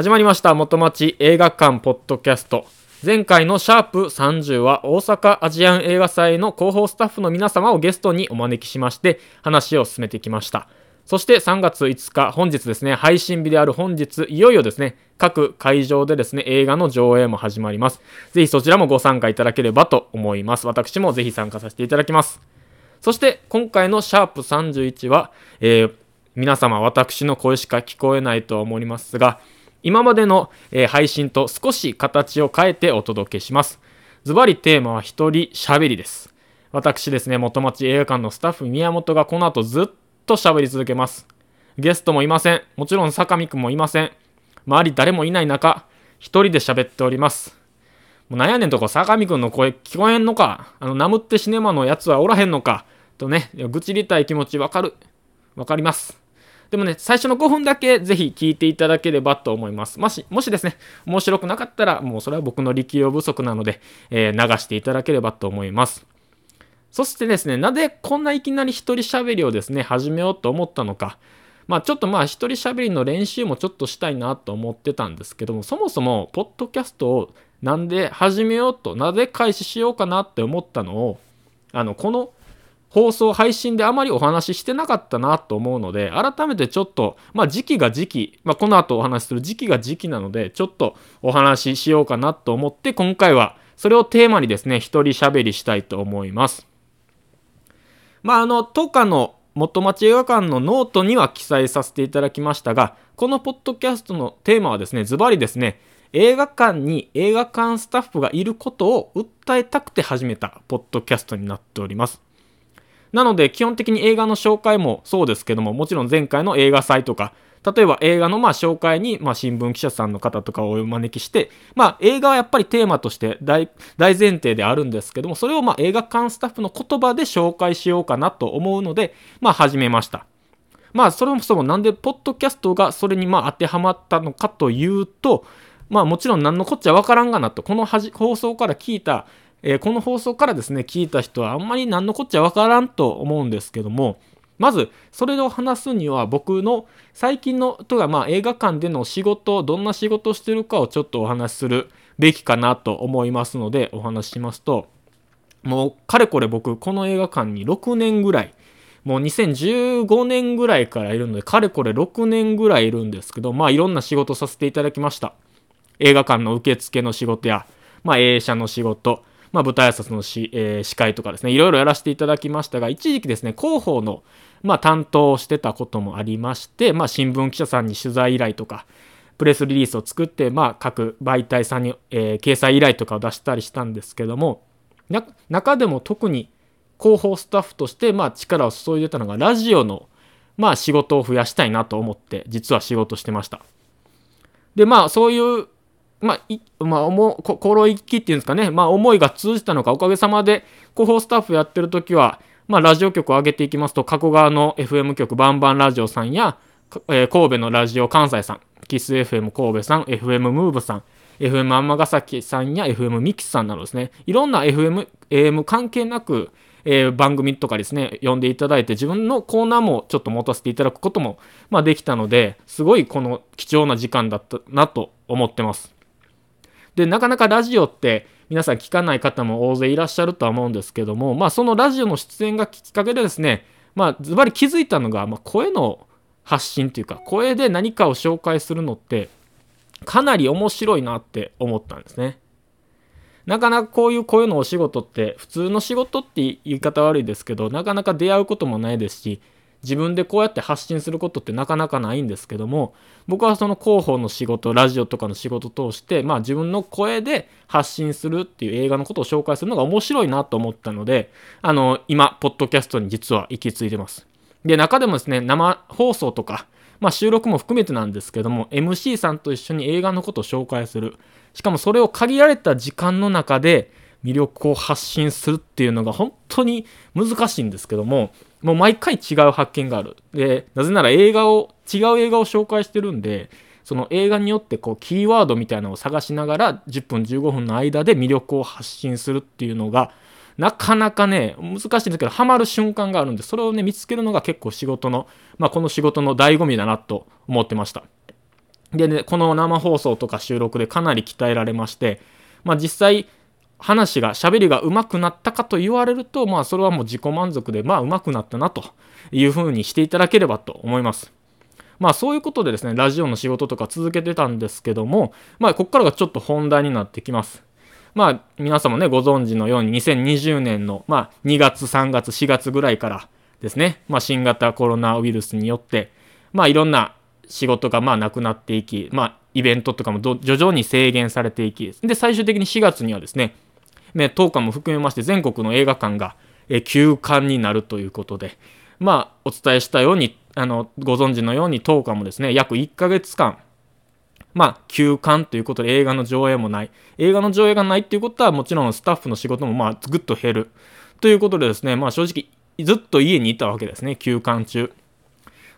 始まりました。元町映画館ポッドキャスト。前回のシャープ30は大阪アジアン映画祭の広報スタッフの皆様をゲストにお招きしまして話を進めてきました。そして3月5日本日ですね配信日である本日いよいよですね各会場でですね映画の上映も始まります。ぜひそちらもご参加いただければと思います。私もぜひ参加させていただきます。そして今回のシャープ31は、えー、皆様私の声しか聞こえないと思いますが今までの、配信と少し形を変えてお届けします。ズバリテーマは一人喋りです。私ですね、元町映画館のスタッフ宮本がこの後ずっと喋り続けます。ゲストもいません。もちろん坂見くんもいません。周り誰もいない中、一人で喋っております。もうなんやねんとこ、坂見くんの声聞こえんのかあの、ナムってシネマのやつはおらへんのかとね、愚痴りたい気持ちわかる。わかります。でもね、最初の5分だけぜひ聞いていただければと思います。もし、もしですね、面白くなかったら、もうそれは僕の力量不足なので、えー、流していただければと思います。そしてですね、なぜこんないきなり一人喋りをですね、始めようと思ったのか。まあちょっとまあ一人喋りの練習もちょっとしたいなと思ってたんですけども、そもそも、ポッドキャストをなんで始めようと、なぜ開始しようかなって思ったのを、あの、この放送、配信であまりお話ししてなかったなと思うので、改めてちょっと、まあ時期が時期、まあこの後お話しする時期が時期なので、ちょっとお話ししようかなと思って、今回はそれをテーマにですね、一人喋りしたいと思います。まああの、10日の元町映画館のノートには記載させていただきましたが、このポッドキャストのテーマはですね、ズバリですね、映画館に映画館スタッフがいることを訴えたくて始めたポッドキャストになっております。なので基本的に映画の紹介もそうですけども、もちろん前回の映画祭とか、例えば映画のまあ紹介にまあ新聞記者さんの方とかをお招きして、まあ映画はやっぱりテーマとして大前提であるんですけども、それをまあ映画館スタッフの言葉で紹介しようかなと思うので、まあ始めました。まあそれもそもなんでポッドキャストがそれにまあ当てはまったのかというと、まあもちろん何のこっちゃわからんがなと、この放送から聞いたえー、この放送からですね、聞いた人はあんまり何のこっちゃわからんと思うんですけども、まず、それを話すには僕の最近の、とかまあ映画館での仕事、どんな仕事をしてるかをちょっとお話しするべきかなと思いますので、お話ししますと、もうかれこれ僕、この映画館に6年ぐらい、もう2015年ぐらいからいるので、かれこれ6年ぐらいいるんですけど、まあいろんな仕事させていただきました。映画館の受付の仕事や、まあ映写の仕事、まあ、舞台挨拶のし、えー、司会とかですね、いろいろやらせていただきましたが、一時期ですね、広報の、まあ、担当してたこともありまして、まあ、新聞記者さんに取材依頼とか、プレスリリースを作って、まあ、各媒体さんに、えー、掲載依頼とかを出したりしたんですけども、中でも特に広報スタッフとして、まあ、力を注いでたのが、ラジオの、まあ、仕事を増やしたいなと思って、実は仕事してました。で、まあ、そういうまあ、いまあ、思心意気っていうんですかね、まあ、思いが通じたのか、おかげさまで、広報スタッフやってる時は、まあ、ラジオ局を上げていきますと、加古川の FM 局、バンバンラジオさんや、えー、神戸のラジオ関西さん、キス FM 神戸さん、FM ムーブさん、FM 尼崎さんや FM ミキさんなどですね、いろんな FM、AM 関係なく、えー、番組とかですね、呼んでいただいて、自分のコーナーもちょっと持たせていただくことも、まあ、できたので、すごいこの貴重な時間だったなと思ってます。で、なかなかラジオって皆さん聞かない方も大勢いらっしゃるとは思うんですけども、まあそのラジオの出演がきっかけでですね、まあズバリ気づいたのが、まあ、声の発信というか、声で何かを紹介するのって、かなり面白いなって思ったんですね。なかなかこういう声のお仕事って普通の仕事って言い方悪いですけどなかなか出会うこともないですし自分でこうやって発信することってなかなかないんですけども僕はその広報の仕事ラジオとかの仕事を通してまあ自分の声で発信するっていう映画のことを紹介するのが面白いなと思ったのであの今ポッドキャストに実は行き着いてます。で中でもですね生放送とかまあ収録も含めてなんですけども MC さんと一緒に映画のことを紹介する。しかもそれを限られた時間の中で魅力を発信するっていうのが本当に難しいんですけどももう毎回違う発見がある。で、なぜなら映画を、違う映画を紹介してるんで、その映画によってこうキーワードみたいなのを探しながら10分15分の間で魅力を発信するっていうのがなかなかね難しいんですけどハマる瞬間があるんでそれをね見つけるのが結構仕事のまあこの仕事の醍醐味だなと思ってましたでね、この生放送とか収録でかなり鍛えられまして、まあ実際、話が、喋りが上手くなったかと言われると、まあそれはもう自己満足で、まあ上手くなったなというふうにしていただければと思います。まあそういうことでですね、ラジオの仕事とか続けてたんですけども、まあここからがちょっと本題になってきます。まあ皆様ね、ご存知のように2020年の、まあ2月、3月、4月ぐらいからですね、まあ新型コロナウイルスによって、まあいろんな仕事がまあなくなっていき、まあイベントとかも徐々に制限されていき、で最終的に4月にはですね、ね、当館も含めまして全国の映画館が、え休館になるということで、まあ、お伝えしたように、あの、ご存知のように当館もですね、約1ヶ月間、まあ、休館ということで映画の上映もない。映画の上映がないっていうことは、もちろんスタッフの仕事もまあ、ぐっと減る。ということでですね、まあ正直、ずっと家にいたわけですね、休館中。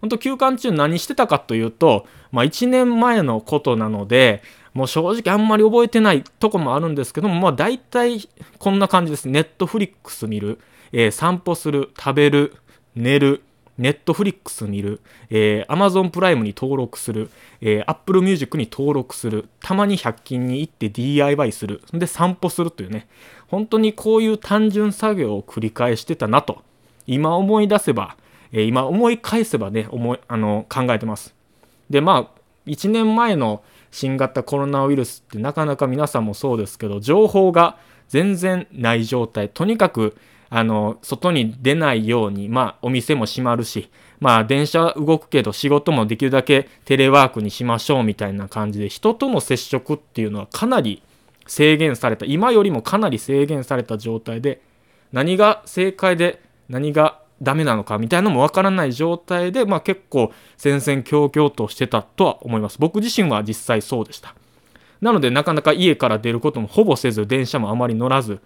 本当休館中何してたかというと、まあ1年前のことなので、もう正直あんまり覚えてないとこもあるんですけども、まあ大体こんな感じです。ネットフリックス見る、えー、散歩する、食べる、寝る、ネットフリックス見る、えー、Amazon プライムに登録する、えー、Apple Music に登録する、たまに100均に行って DIY する、で散歩するというね、本当にこういう単純作業を繰り返してたなと、今思い出せば、えー、今思い返せばね、思いあの考えてます。で、まあ、1年前の新型コロナウイルスってなかなか皆さんもそうですけど、情報が全然ない状態。とにかく、あの、外に出ないように、まあ、お店も閉まるし、まあ、電車動くけど仕事もできるだけテレワークにしましょうみたいな感じで、人との接触っていうのはかなり制限された、今よりもかなり制限された状態で、何が正解で何がダメなのかみたいなのもわからない状態で、まあ結構戦々恐々としてたとは思います。僕自身は実際そうでした。なのでなかなか家から出ることもほぼせず、電車もあまり乗らず、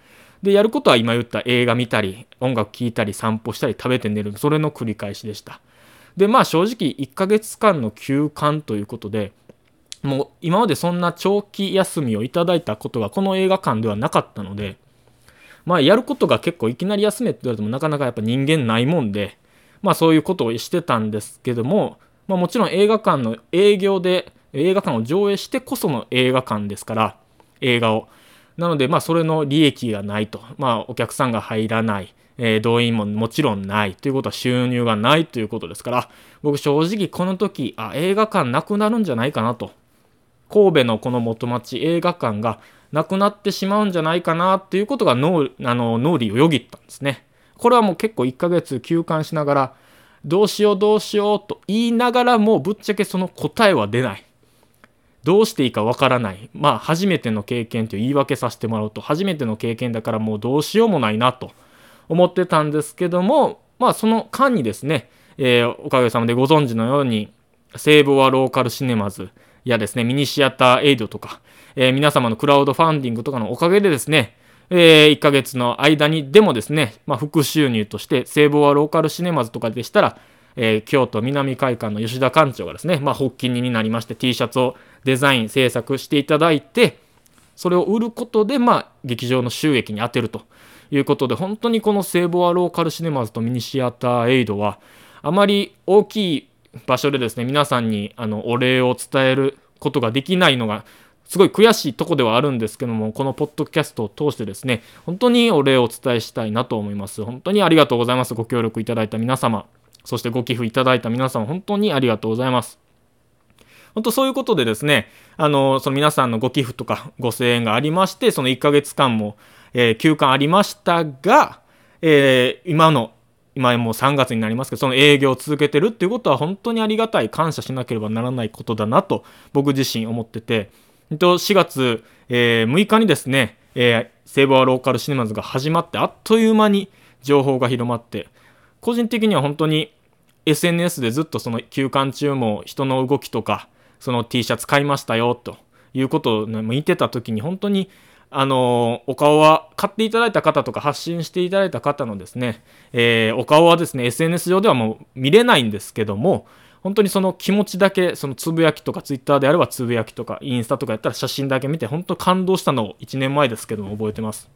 で、やることは今言った映画見たり、音楽聴いたり、散歩したり、食べて寝る、それの繰り返しでした。で、まあ正直1ヶ月間の休館ということで、もう今までそんな長期休みをいただいたことがこの映画館ではなかったので、まあやることが結構いきなり休めって言われてもなかなかやっぱ人間ないもんで、まあそういうことをしてたんですけども、まあもちろん映画館の営業で映画館を上映してこその映画館ですから、映画を。なのでまあそれの利益がないと。まあお客さんが入らない。えー、動員ももちろんないということは収入がないということですから、僕正直この時、あ、映画館なくなるんじゃないかなと。神戸のこの元町映画館がなくなってしまうんじゃないかなっていうことが脳あの脳裏をよぎったんですね。これはもう結構1ヶ月休館しながら、どうしようどうしようと言いながらもぶっちゃけその答えは出ない。どうしていいかわからない。まあ初めての経験という言い訳させてもらうと初めての経験だからもうどうしようもないなと思ってたんですけども、まあその間にですね、えー、おかげさまでご存知のように、西武はローカルシネマズやですね、ミニシアターエイドとか、えー、皆様のクラウドファンディングとかのおかげでですね、えー、1ヶ月の間にでもですね、まあ、副収入として、聖望はローカルシネマズとかでしたら、えー、京都南会館の吉田館長がですね、まあ、発起人になりまして T シャツをデザイン、制作していただいて、それを売ることで、まあ、劇場の収益に充てると。いうことで、本当にこの聖望はローカルシネマズとミニシアターエイドは、あまり大きい場所でですね、皆さんにあのお礼を伝えることができないのがすごい悔しいとこではあるんですけども、このポッドキャストを通してですね、本当にお礼をお伝えしたいなと思います。本当にありがとうございます。ご協力いただいた皆様、そしてご寄付いただいた皆様、本当にありがとうございます。本当そういうことでですね、あの、その皆さんのご寄付とかご声援がありまして、その1ヶ月間も、えー、休館ありましたが、えー、今の、今もう3月になりますけど、その営業を続けてるっていうことは本当にありがたい、感謝しなければならないことだなと僕自身思ってて、4月、えー、6日にですね、えー、セーバーローカルシネマズが始まってあっという間に情報が広まって個人的には本当に SNS でずっとその休館中も人の動きとかその T シャツ買いましたよということを、見てた時に本当にあのお顔は買っていただいた方とか発信していただいた方のですね、えー、お顔はですね SNS 上ではもう見れないんですけども本当にその気持ちだけ、そのつぶやきとか、ツイッターであればつぶやきとか、インスタとかやったら写真だけ見て、本当感動したのを1年前ですけども覚えてます。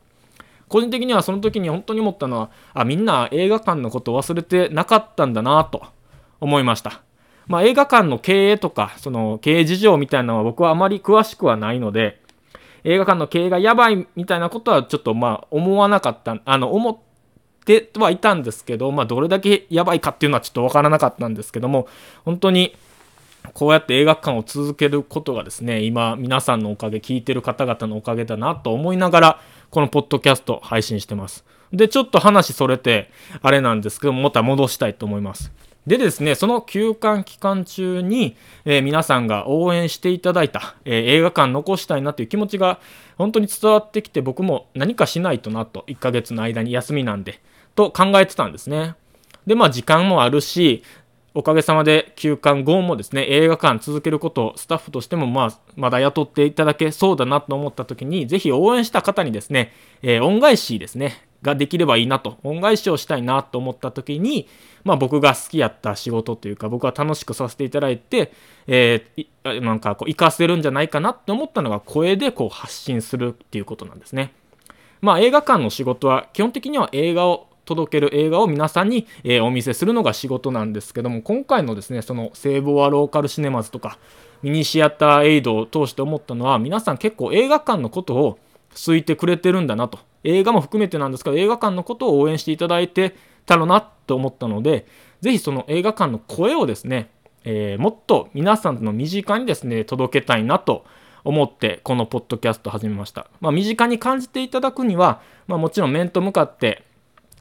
個人的にはその時に本当に思ったのは、あ、みんな映画館のことを忘れてなかったんだなと思いました。まあ、映画館の経営とか、その経営事情みたいなのは僕はあまり詳しくはないので、映画館の経営がやばいみたいなことはちょっとまあ思わなかった、あの、思ってはいたんですけど、まあどれだけやばいかっていうのはちょっとわからなかったんですけども、本当にこうやって映画館を続けることがですね、今皆さんのおかげ、聞いてる方々のおかげだなと思いながら、このポッドキャスト配信してます。で、ちょっと話それて、あれなんですけども、また戻したいと思います。でですね、その休館期間中に、えー、皆さんが応援していただいた、えー、映画館残したいなという気持ちが本当に伝わってきて、僕も何かしないとなと、1ヶ月の間に休みなんで、と考えてたんですね。で、まあ時間もあるし、おかげさまで休館後もですね、映画館続けることをスタッフとしてもまあ、まだ雇っていただけそうだなと思った時に、ぜひ応援した方にですね、えー、恩返しですね、ができればいいなと、恩返しをしたいなと思った時に、まあ僕が好きやった仕事というか、僕は楽しくさせていただいて、えー、なんかこう、活かせるんじゃないかなって思ったのが声でこう発信するっていうことなんですね。まあ映画館の仕事は基本的には映画を届ける映画を皆さんに、えー、お見せするのが仕事なんですけども、今回のですね、その聖母はローカルシネマズとか、ミニシアターエイドを通して思ったのは、皆さん結構映画館のことを好いてくれてるんだなと。映画も含めてなんですけど、映画館のことを応援していただいてたのなと思ったので、ぜひその映画館の声をですね、えー、もっと皆さんの身近にですね、届けたいなと思って、このポッドキャスト始めました。まあ、身近に感じていただくには、まあ、もちろん面と向かって、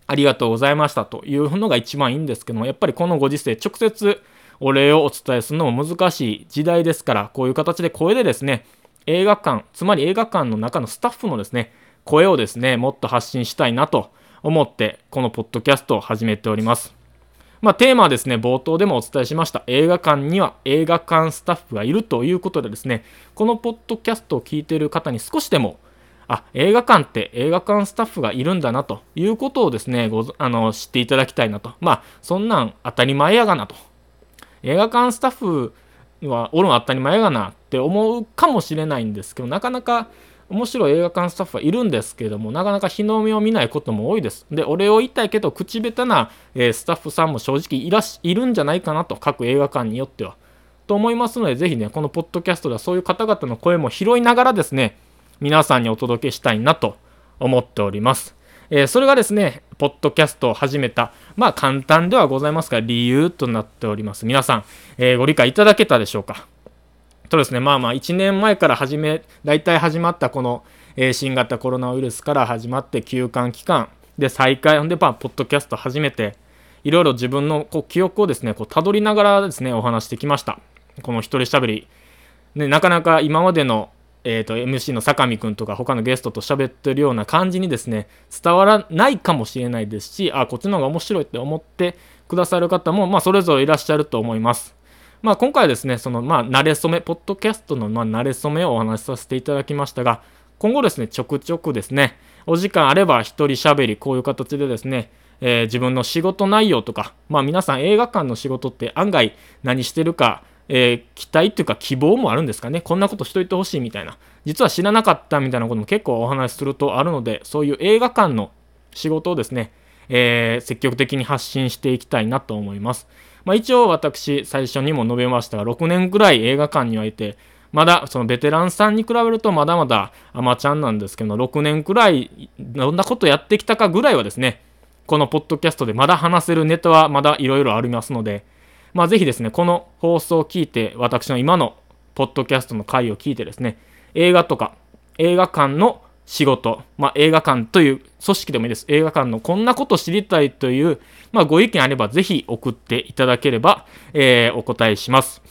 ありがとうございましたというのが一番いいんですけども、やっぱりこのご時世、直接お礼をお伝えするのも難しい時代ですから、こういう形で声でですね、映画館、つまり映画館の中のスタッフのですね、声をですね、もっと発信したいなと思って、このポッドキャストを始めております。まあ、テーマはですね、冒頭でもお伝えしました。映画館には映画館スタッフがいるということでですね、このポッドキャストを聞いている方に少しでも、あ、映画館って映画館スタッフがいるんだなということをですね、ごあの知っていただきたいなと。まあ、そんなん当たり前やがなと。映画館スタッフはおるん当たり前やがなって思うかもしれないんですけど、なかなか面白い映画館スタッフはいるんですけども、なかなか日の目を見ないことも多いです。で、俺を言いたいけど、口下手な、えー、スタッフさんも正直いらしいるんじゃないかなと、各映画館によっては。と思いますので、ぜひね、このポッドキャストではそういう方々の声も拾いながらですね、皆さんにお届けしたいなと思っております。えー、それがですね、ポッドキャストを始めた、まあ簡単ではございますが、理由となっております。皆さん、えー、ご理解いただけたでしょうか？とですね、まあまあ1年前から始め、大体始まったこの、えー、新型コロナウイルスから始まって休館期間で再開、ほんでまあ、ポッドキャスト始めて、いろいろ自分のこう記憶をですね、こう辿りながらですね、お話してきました。この一人喋り。ね、なかなか今までの、えーと、MC の坂見くんとか他のゲストと喋ってるような感じにですね、伝わらないかもしれないですし、あ、こっちの方が面白いって思ってくださる方も、まあ、それぞれいらっしゃると思います。まあ、今回はですね、その、まあ、慣れ初め、ポッドキャストの、まあ、慣れ初めをお話しさせていただきましたが、今後ですね、ちょくちょくですね、お時間あれば一人喋り、こういう形でですね、えー、自分の仕事内容とか、まあ皆さん映画館の仕事って案外何してるか、えー、期待っていうか希望もあるんですかね。こんなことしといてほしいみたいな。実は知らなかったみたいなことも結構お話しするとあるので、そういう映画館の仕事をですね、えー、積極的に発信していきたいなと思います。まあ、一応私、最初にも述べましたが、6年くらい映画館にはいて、まだそのベテランさんに比べるとまだまだアマちゃんなんですけど、6年くらいどんなことやってきたかぐらいはですね、このポッドキャストでまだ話せるネタはまだいろいろありますので、まあぜひですね、この放送を聞いて、私の今のポッドキャストの回を聞いてですね、映画とか映画館の仕事、まあ、映画館という組織でもいいです。映画館のこんなこと知りたいという、まあ、ご意見あればぜひ送っていただければ、えー、お答えします。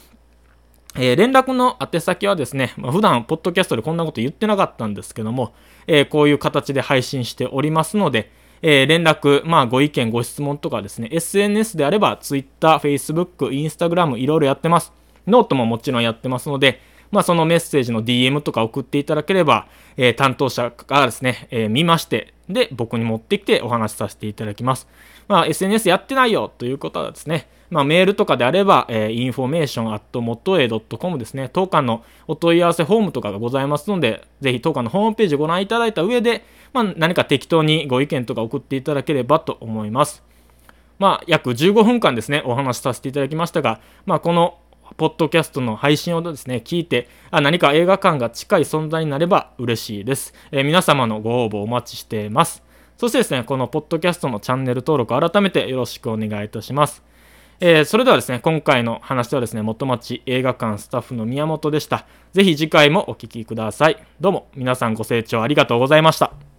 えー、連絡の宛先はですね、まあ、普段、ポッドキャストでこんなこと言ってなかったんですけども、えー、こういう形で配信しておりますので、えー、連絡、まあ、ご意見、ご質問とかですね、SNS であれば、Twitter、Facebook、Instagram、いろいろやってます。ノートももちろんやってますので、まあ、そのメッセージの DM とか送っていただければ、えー、担当者がですね、えー、見まして、で、僕に持ってきてお話しさせていただきます。まあ、SNS やってないよということはですね、まあ、メールとかであれば、えー、information.motoe.com ですね、当館のお問い合わせフォームとかがございますので、ぜひ当館のホームページご覧いただいた上で、まあ、何か適当にご意見とか送っていただければと思います。まあ、約15分間ですね、お話しさせていただきましたが、まあ、このポッドキャストの配信をですね、聞いて、あ何か映画館が近い存在になれば嬉しいです。えー、皆様のご応募お待ちしています。そしてですね、このポッドキャストのチャンネル登録改めてよろしくお願いいたします。えー、それではですね、今回の話はですね、元町映画館スタッフの宮本でした。ぜひ次回もお聴きください。どうも皆さんご清聴ありがとうございました。